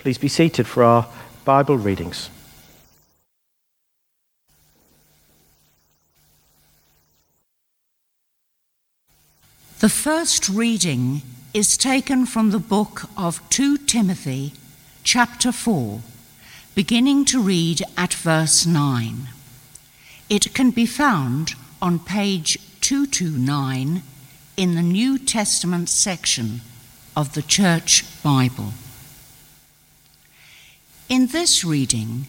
Please be seated for our Bible readings. The first reading is taken from the book of 2 Timothy, chapter 4, beginning to read at verse 9. It can be found on page 229 in the New Testament section of the Church Bible. In this reading,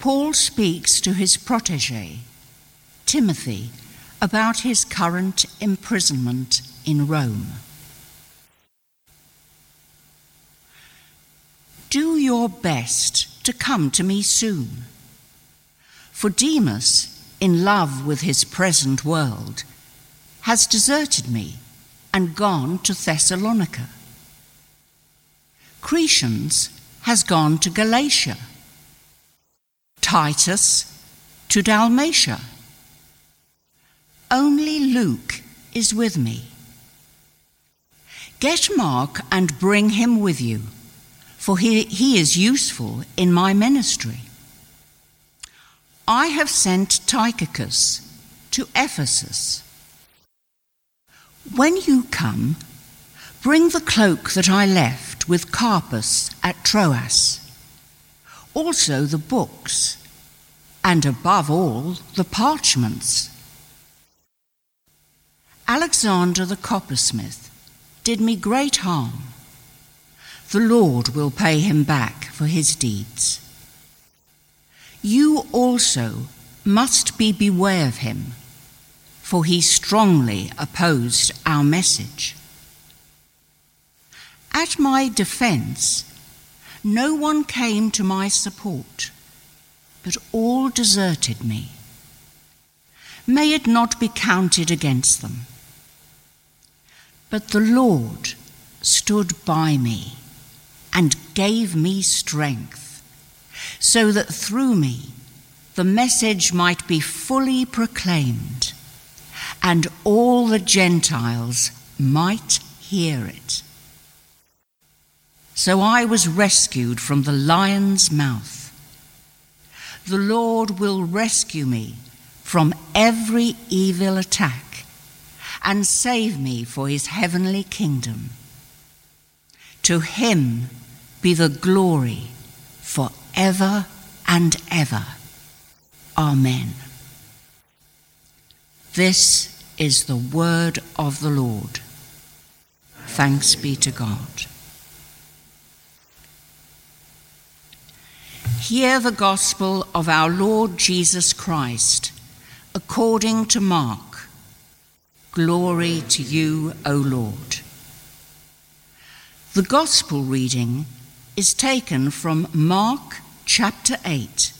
Paul speaks to his protege, Timothy, about his current imprisonment in Rome. Do your best to come to me soon. For Demas, in love with his present world, has deserted me and gone to Thessalonica. Crescens has gone to Galatia, Titus to Dalmatia. Only Luke is with me. Get Mark and bring him with you, for he, he is useful in my ministry. I have sent Tychicus to Ephesus. When you come, bring the cloak that I left with Carpus at Troas, also the books, and above all, the parchments. Alexander the coppersmith did me great harm. The Lord will pay him back for his deeds. You also must be beware of him, for he strongly opposed our message. At my defense, no one came to my support, but all deserted me. May it not be counted against them. But the Lord stood by me and gave me strength, so that through me the message might be fully proclaimed, and all the Gentiles might hear it. So I was rescued from the lion's mouth. The Lord will rescue me from every evil attack and save me for his heavenly kingdom. To him be the glory for ever and ever. Amen. This is the word of the Lord. Thanks be to God. Hear the gospel of our Lord Jesus Christ according to Mark. Glory to you, O Lord. The Gospel reading is taken from Mark chapter 8,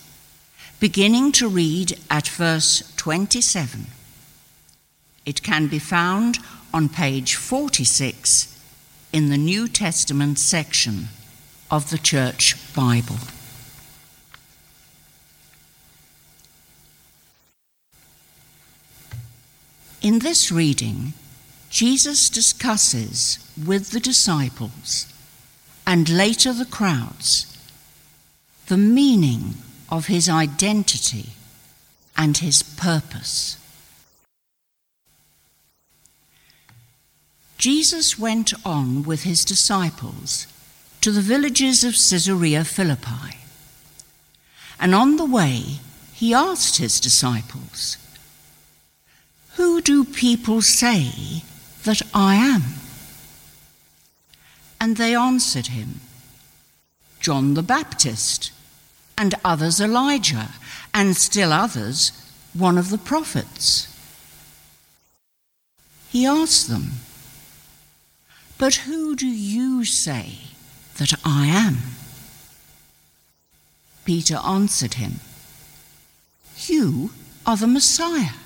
beginning to read at verse 27. It can be found on page 46 in the New Testament section of the Church Bible. In this reading, Jesus discusses with the disciples and later the crowds the meaning of his identity and his purpose. Jesus went on with his disciples to the villages of Caesarea Philippi, and on the way he asked his disciples, who do people say that I am? And they answered him, John the Baptist, and others Elijah, and still others one of the prophets. He asked them, But who do you say that I am? Peter answered him, You are the Messiah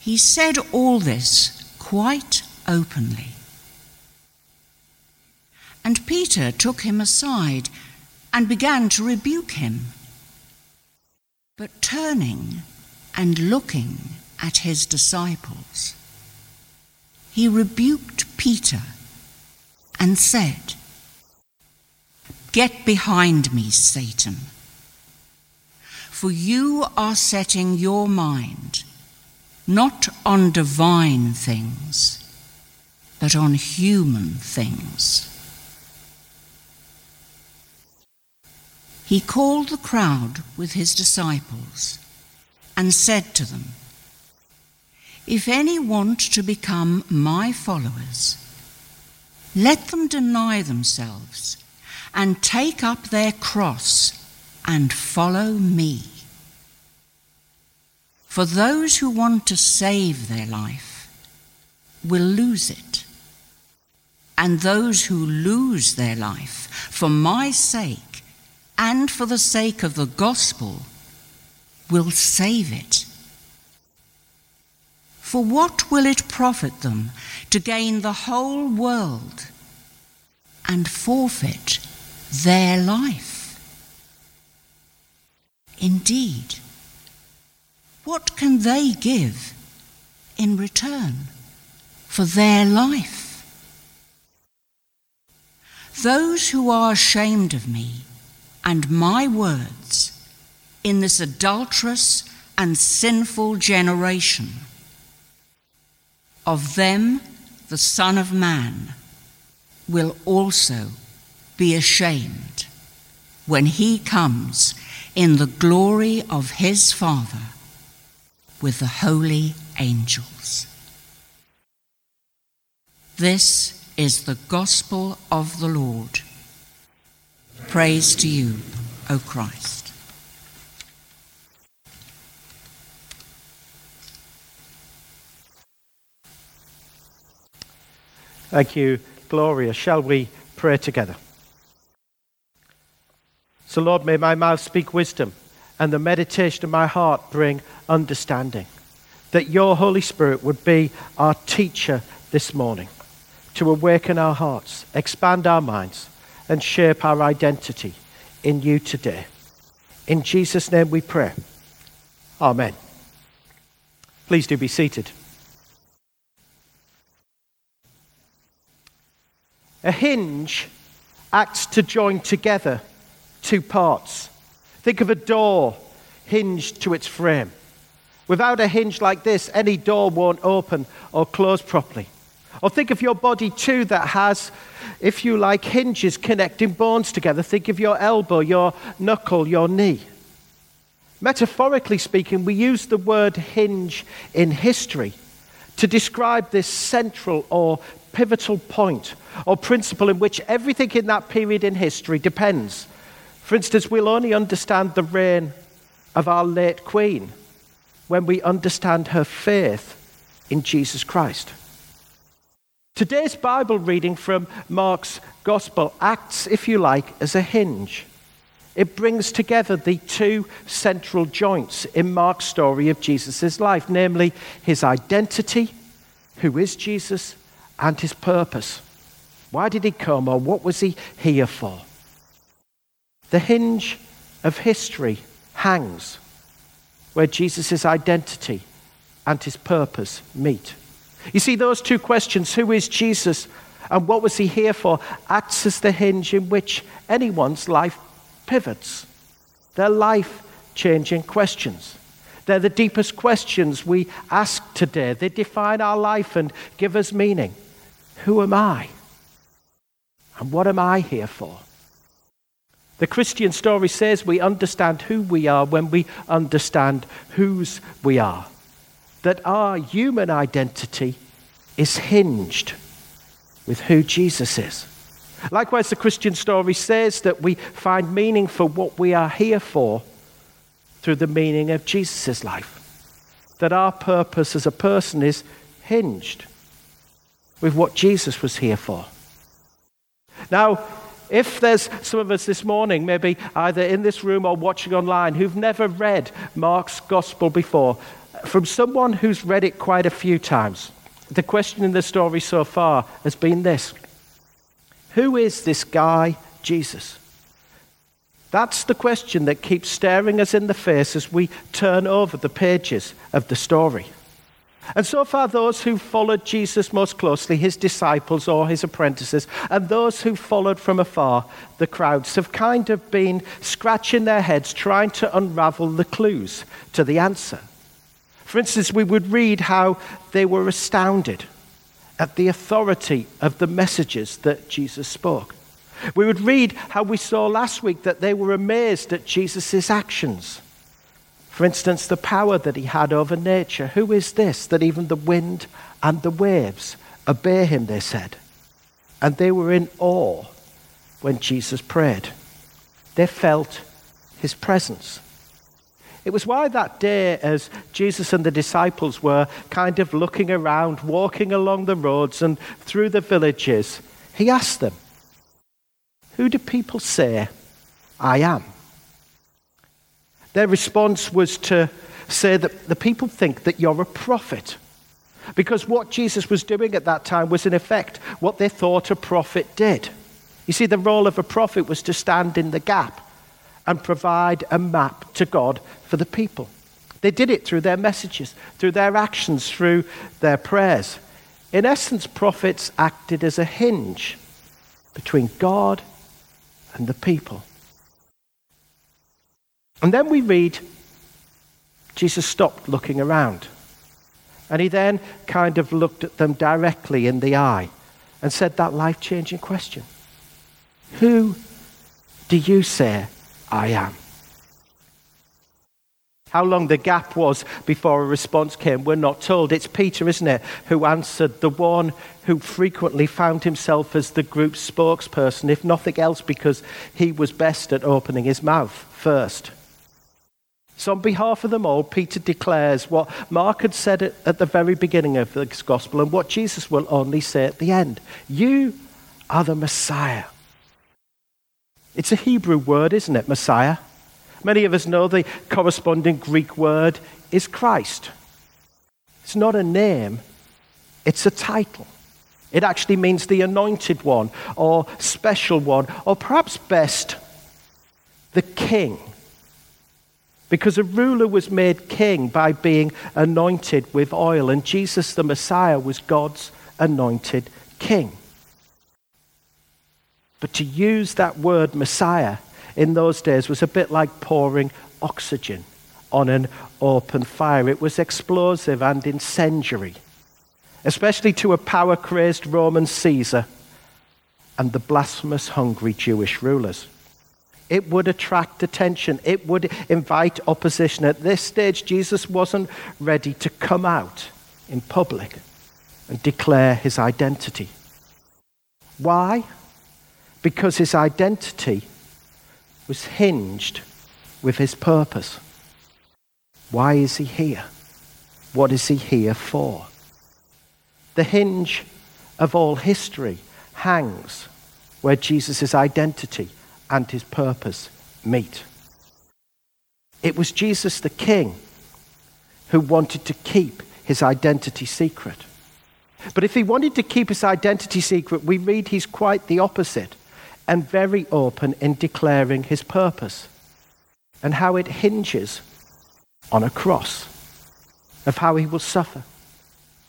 He said all this quite openly. And Peter took him aside and began to rebuke him. But turning and looking at his disciples, he rebuked Peter and said, Get behind me, Satan, for you are setting your mind not on divine things, but on human things. He called the crowd with his disciples and said to them, If any want to become my followers, let them deny themselves and take up their cross and follow me. For those who want to save their life will lose it. And those who lose their life for my sake and for the sake of the gospel will save it. For what will it profit them to gain the whole world and forfeit their life? Indeed, what can they give in return for their life? Those who are ashamed of me and my words in this adulterous and sinful generation, of them the Son of Man will also be ashamed when he comes in the glory of his Father with the holy angels. This is the gospel of the Lord. Praise to you, O Christ. Thank you, Gloria. Shall we pray together? So, Lord, may my mouth speak wisdom and the meditation of my heart bring understanding. That your Holy Spirit would be our teacher this morning to awaken our hearts, expand our minds, and shape our identity in you today. In Jesus' name we pray. Amen. Please do be seated. A hinge acts to join together two parts. Think of a door hinged to its frame. Without a hinge like this, any door won't open or close properly. Or think of your body too that has, if you like, hinges connecting bones together. Think of your elbow, your knuckle, your knee. Metaphorically speaking, we use the word hinge in history to describe this central or pivotal point or principle in which everything in that period in history depends. For instance, we'll only understand the reign of our late Queen when we understand her faith in Jesus Christ. Today's Bible reading from Mark's Gospel acts, if you like, as a hinge. It brings together the two central joints in Mark's story of Jesus' life, namely his identity, who is Jesus, and his purpose. Why did he come, or what was he here for? The hinge of history hangs where Jesus' identity and his purpose meet. You see, those two questions, who is Jesus and what was he here for, acts as the hinge in which anyone's life pivots. They're life changing questions. They're the deepest questions we ask today. They define our life and give us meaning. Who am I? And what am I here for? The Christian story says we understand who we are when we understand whose we are. That our human identity is hinged with who Jesus is. Likewise, the Christian story says that we find meaning for what we are here for through the meaning of Jesus' life. That our purpose as a person is hinged with what Jesus was here for. Now, if there's some of us this morning, maybe either in this room or watching online, who've never read Mark's gospel before, from someone who's read it quite a few times, the question in the story so far has been this Who is this guy, Jesus? That's the question that keeps staring us in the face as we turn over the pages of the story. And so far, those who followed Jesus most closely, his disciples or his apprentices, and those who followed from afar, the crowds, have kind of been scratching their heads trying to unravel the clues to the answer. For instance, we would read how they were astounded at the authority of the messages that Jesus spoke. We would read how we saw last week that they were amazed at Jesus' actions. For instance, the power that he had over nature. Who is this that even the wind and the waves obey him, they said. And they were in awe when Jesus prayed. They felt his presence. It was why that day, as Jesus and the disciples were kind of looking around, walking along the roads and through the villages, he asked them, Who do people say I am? Their response was to say that the people think that you're a prophet. Because what Jesus was doing at that time was, in effect, what they thought a prophet did. You see, the role of a prophet was to stand in the gap and provide a map to God for the people. They did it through their messages, through their actions, through their prayers. In essence, prophets acted as a hinge between God and the people. And then we read Jesus stopped looking around. And he then kind of looked at them directly in the eye and said that life changing question Who do you say I am. How long the gap was before a response came, we're not told. It's Peter, isn't it, who answered, the one who frequently found himself as the group's spokesperson, if nothing else because he was best at opening his mouth first. So, on behalf of them all, Peter declares what Mark had said at the very beginning of this gospel and what Jesus will only say at the end You are the Messiah. It's a Hebrew word, isn't it, Messiah? Many of us know the corresponding Greek word is Christ. It's not a name, it's a title. It actually means the anointed one, or special one, or perhaps best, the king. Because a ruler was made king by being anointed with oil, and Jesus the Messiah was God's anointed king. But to use that word Messiah in those days was a bit like pouring oxygen on an open fire. It was explosive and incendiary, especially to a power crazed Roman Caesar and the blasphemous, hungry Jewish rulers. It would attract attention. It would invite opposition. At this stage, Jesus wasn't ready to come out in public and declare his identity. Why? because his identity was hinged with his purpose. Why is he here? What is he here for? The hinge of all history hangs where Jesus' identity and his purpose meet. It was Jesus the King who wanted to keep his identity secret. But if he wanted to keep his identity secret, we read he's quite the opposite and very open in declaring his purpose and how it hinges on a cross, of how he will suffer,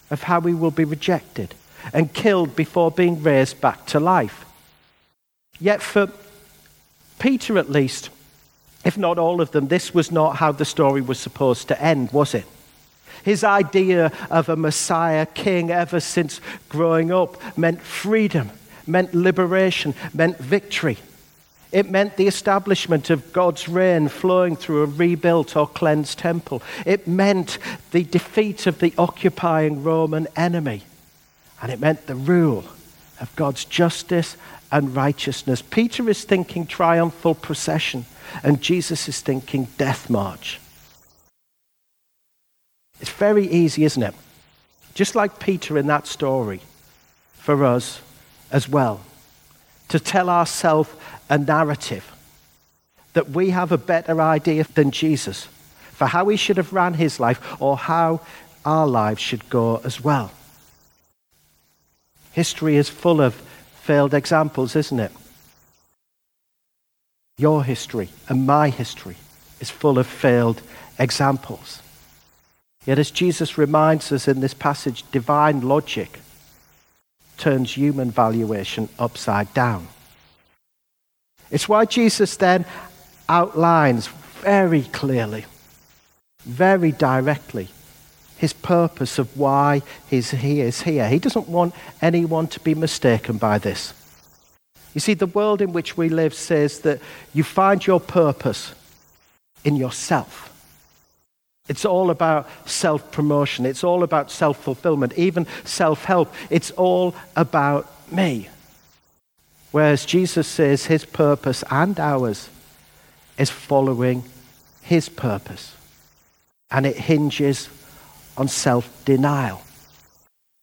of how he will be rejected and killed before being raised back to life. Yet, for Peter at least, if not all of them, this was not how the story was supposed to end, was it? His idea of a Messiah king ever since growing up meant freedom meant liberation, meant victory. It meant the establishment of God's reign flowing through a rebuilt or cleansed temple. It meant the defeat of the occupying Roman enemy. And it meant the rule of God's justice and righteousness. Peter is thinking triumphal procession, and Jesus is thinking death march. It's very easy, isn't it? Just like Peter in that story, for us as well to tell ourselves a narrative that we have a better idea than Jesus for how he should have ran his life or how our lives should go as well. History is full of failed examples, isn't it? Your history and my history is full of failed examples. Yet, as Jesus reminds us in this passage, divine logic turns human valuation upside down. It's why Jesus then outlines very clearly, very directly, his purpose of why he is here. He doesn't want anyone to be mistaken by this. You see, the world in which we live says that you find your purpose in yourself. It's all about self promotion. It's all about self fulfillment, even self help. It's all about me. Whereas Jesus says his purpose and ours is following his purpose. And it hinges on self denial.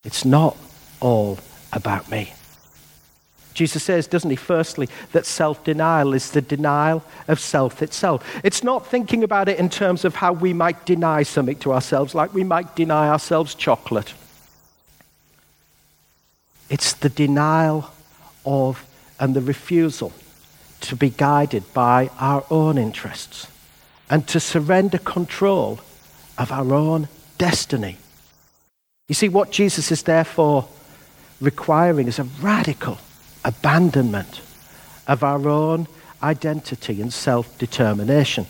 It's not all about me. Jesus says, doesn't he, firstly, that self denial is the denial of self itself. It's not thinking about it in terms of how we might deny something to ourselves, like we might deny ourselves chocolate. It's the denial of and the refusal to be guided by our own interests and to surrender control of our own destiny. You see, what Jesus is therefore requiring is a radical abandonment of our own identity and self determination.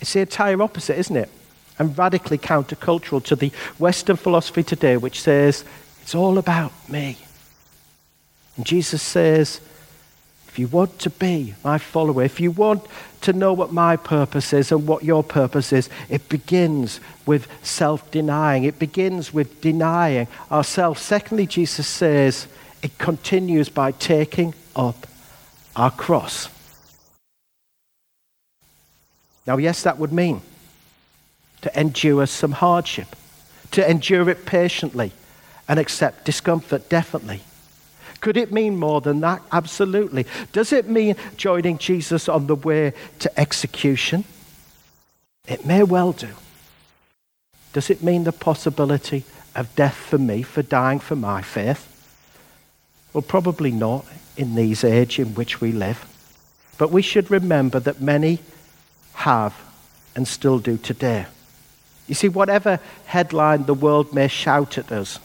It's the entire opposite, isn't it? And radically countercultural to the Western philosophy today, which says it's all about me. And Jesus says, if you want to be my follower, if you want to know what my purpose is and what your purpose is, it begins with self denying. It begins with denying ourselves. Secondly, Jesus says it continues by taking up our cross. Now, yes, that would mean to endure some hardship, to endure it patiently and accept discomfort, definitely. Could it mean more than that? Absolutely. Does it mean joining Jesus on the way to execution? It may well do. Does it mean the possibility of death for me for dying for my faith? Well, probably not in these age in which we live. But we should remember that many have and still do today. You see, whatever headline the world may shout at us,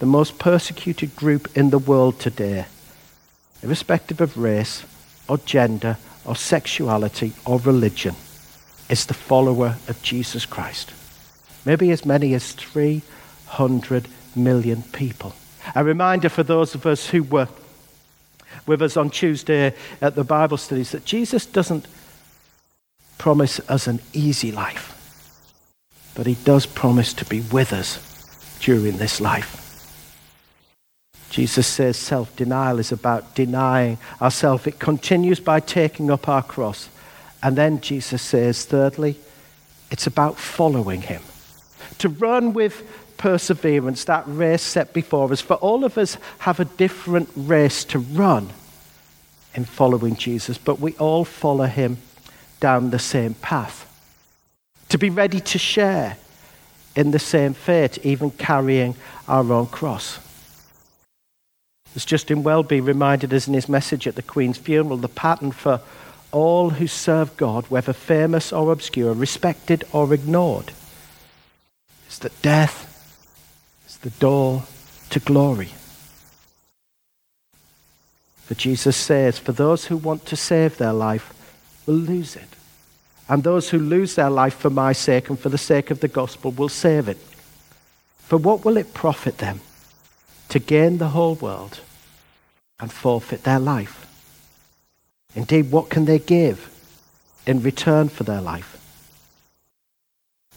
the most persecuted group in the world today, irrespective of race or gender or sexuality or religion, is the follower of Jesus Christ. Maybe as many as 300 million people. A reminder for those of us who were with us on Tuesday at the Bible studies that Jesus doesn't promise us an easy life, but he does promise to be with us during this life. Jesus says self denial is about denying ourselves. It continues by taking up our cross. And then Jesus says, thirdly, it's about following him. To run with perseverance, that race set before us. For all of us have a different race to run in following Jesus, but we all follow him down the same path. To be ready to share in the same fate, even carrying our own cross. As Justin Welby reminded us in his message at the Queen's funeral, the pattern for all who serve God, whether famous or obscure, respected or ignored, is that death is the door to glory. For Jesus says, For those who want to save their life will lose it. And those who lose their life for my sake and for the sake of the gospel will save it. For what will it profit them? To gain the whole world and forfeit their life? Indeed, what can they give in return for their life?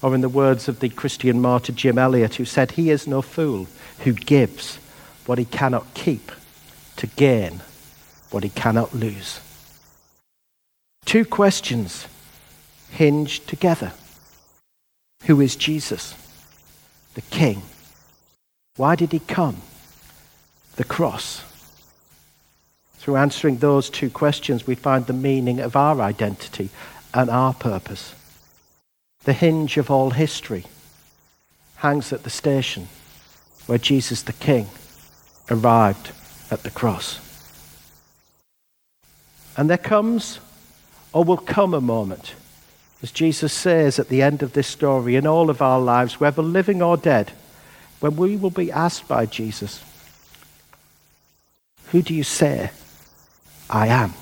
Or, in the words of the Christian martyr Jim Elliot, who said, He is no fool who gives what he cannot keep to gain what he cannot lose. Two questions hinge together Who is Jesus? The King. Why did he come? The cross. Through answering those two questions, we find the meaning of our identity and our purpose. The hinge of all history hangs at the station where Jesus the King arrived at the cross. And there comes, or will come, a moment, as Jesus says at the end of this story, in all of our lives, whether living or dead, when we will be asked by Jesus, Who do you say I am?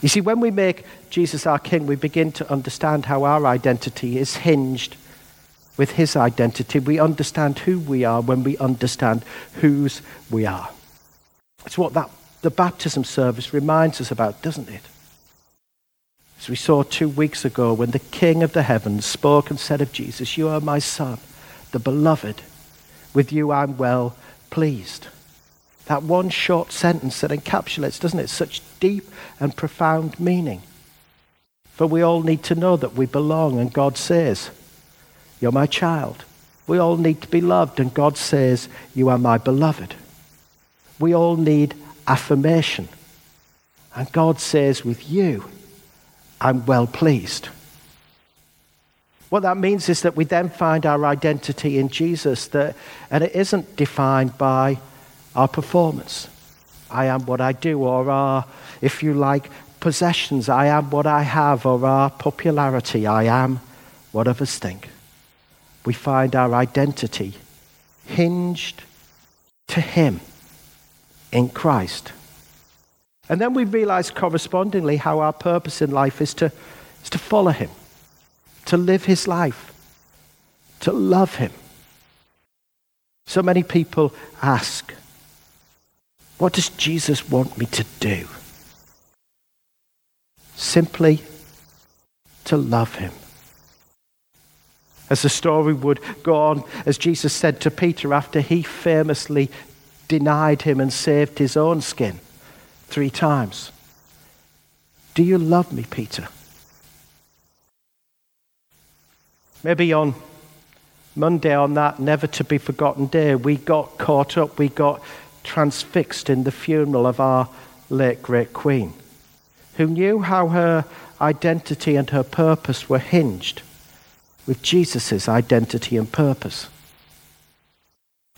You see, when we make Jesus our King, we begin to understand how our identity is hinged with his identity. We understand who we are when we understand whose we are. It's what that, the baptism service reminds us about, doesn't it? As we saw two weeks ago when the King of the heavens spoke and said of Jesus, You are my Son, the beloved. With you I'm well pleased. That one short sentence that encapsulates, doesn't it, such deep and profound meaning. For we all need to know that we belong, and God says, you're my child. We all need to be loved, and God says, You are my beloved. We all need affirmation. And God says, With you, I'm well pleased. What that means is that we then find our identity in Jesus, that, and it isn't defined by our performance. I am what I do, or our, if you like, possessions. I am what I have, or our popularity. I am what others think we find our identity hinged to Him in Christ. And then we realize correspondingly how our purpose in life is to, is to follow Him, to live His life, to love Him. So many people ask, What does Jesus want me to do? Simply to love Him as the story would go on, as Jesus said to Peter after he famously denied him and saved his own skin three times Do you love me, Peter? Maybe on Monday, on that never to be forgotten day, we got caught up, we got transfixed in the funeral of our late great Queen, who knew how her identity and her purpose were hinged with Jesus' identity and purpose.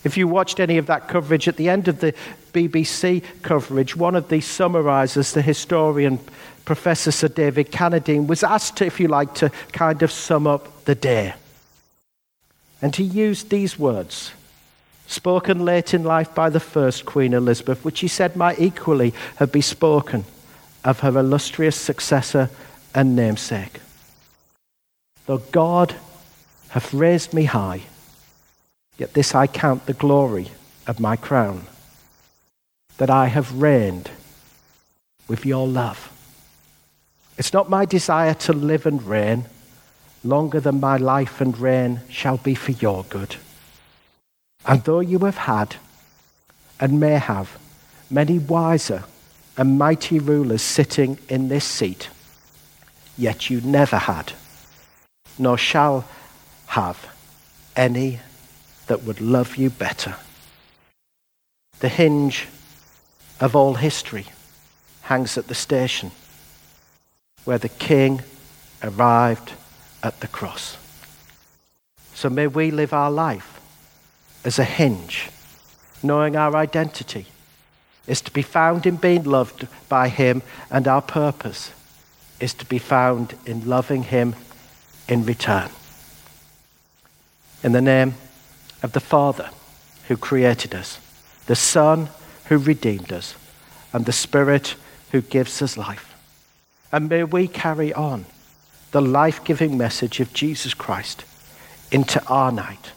If you watched any of that coverage at the end of the BBC coverage, one of the summarisers, the historian Professor Sir David Cannadine, was asked, if you like, to kind of sum up the day. And he used these words, spoken late in life by the first Queen Elizabeth, which he said might equally have been spoken of her illustrious successor and namesake. Though God hath raised me high, yet this I count the glory of my crown, that I have reigned with your love. It's not my desire to live and reign longer than my life and reign shall be for your good. And though you have had and may have many wiser and mighty rulers sitting in this seat, yet you never had nor shall have any that would love you better. The hinge of all history hangs at the station where the king arrived at the cross. So may we live our life as a hinge, knowing our identity is to be found in being loved by him, and our purpose is to be found in loving him in return. In the name of the Father who created us, the Son who redeemed us, and the Spirit who gives us life. And may we carry on the life giving message of Jesus Christ into our night,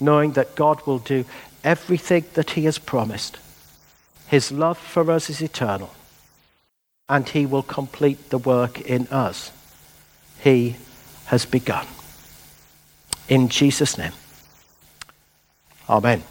knowing that God will do everything that He has promised. His love for us is eternal, and He will complete the work in us. He has begun. In Jesus' name. Amen.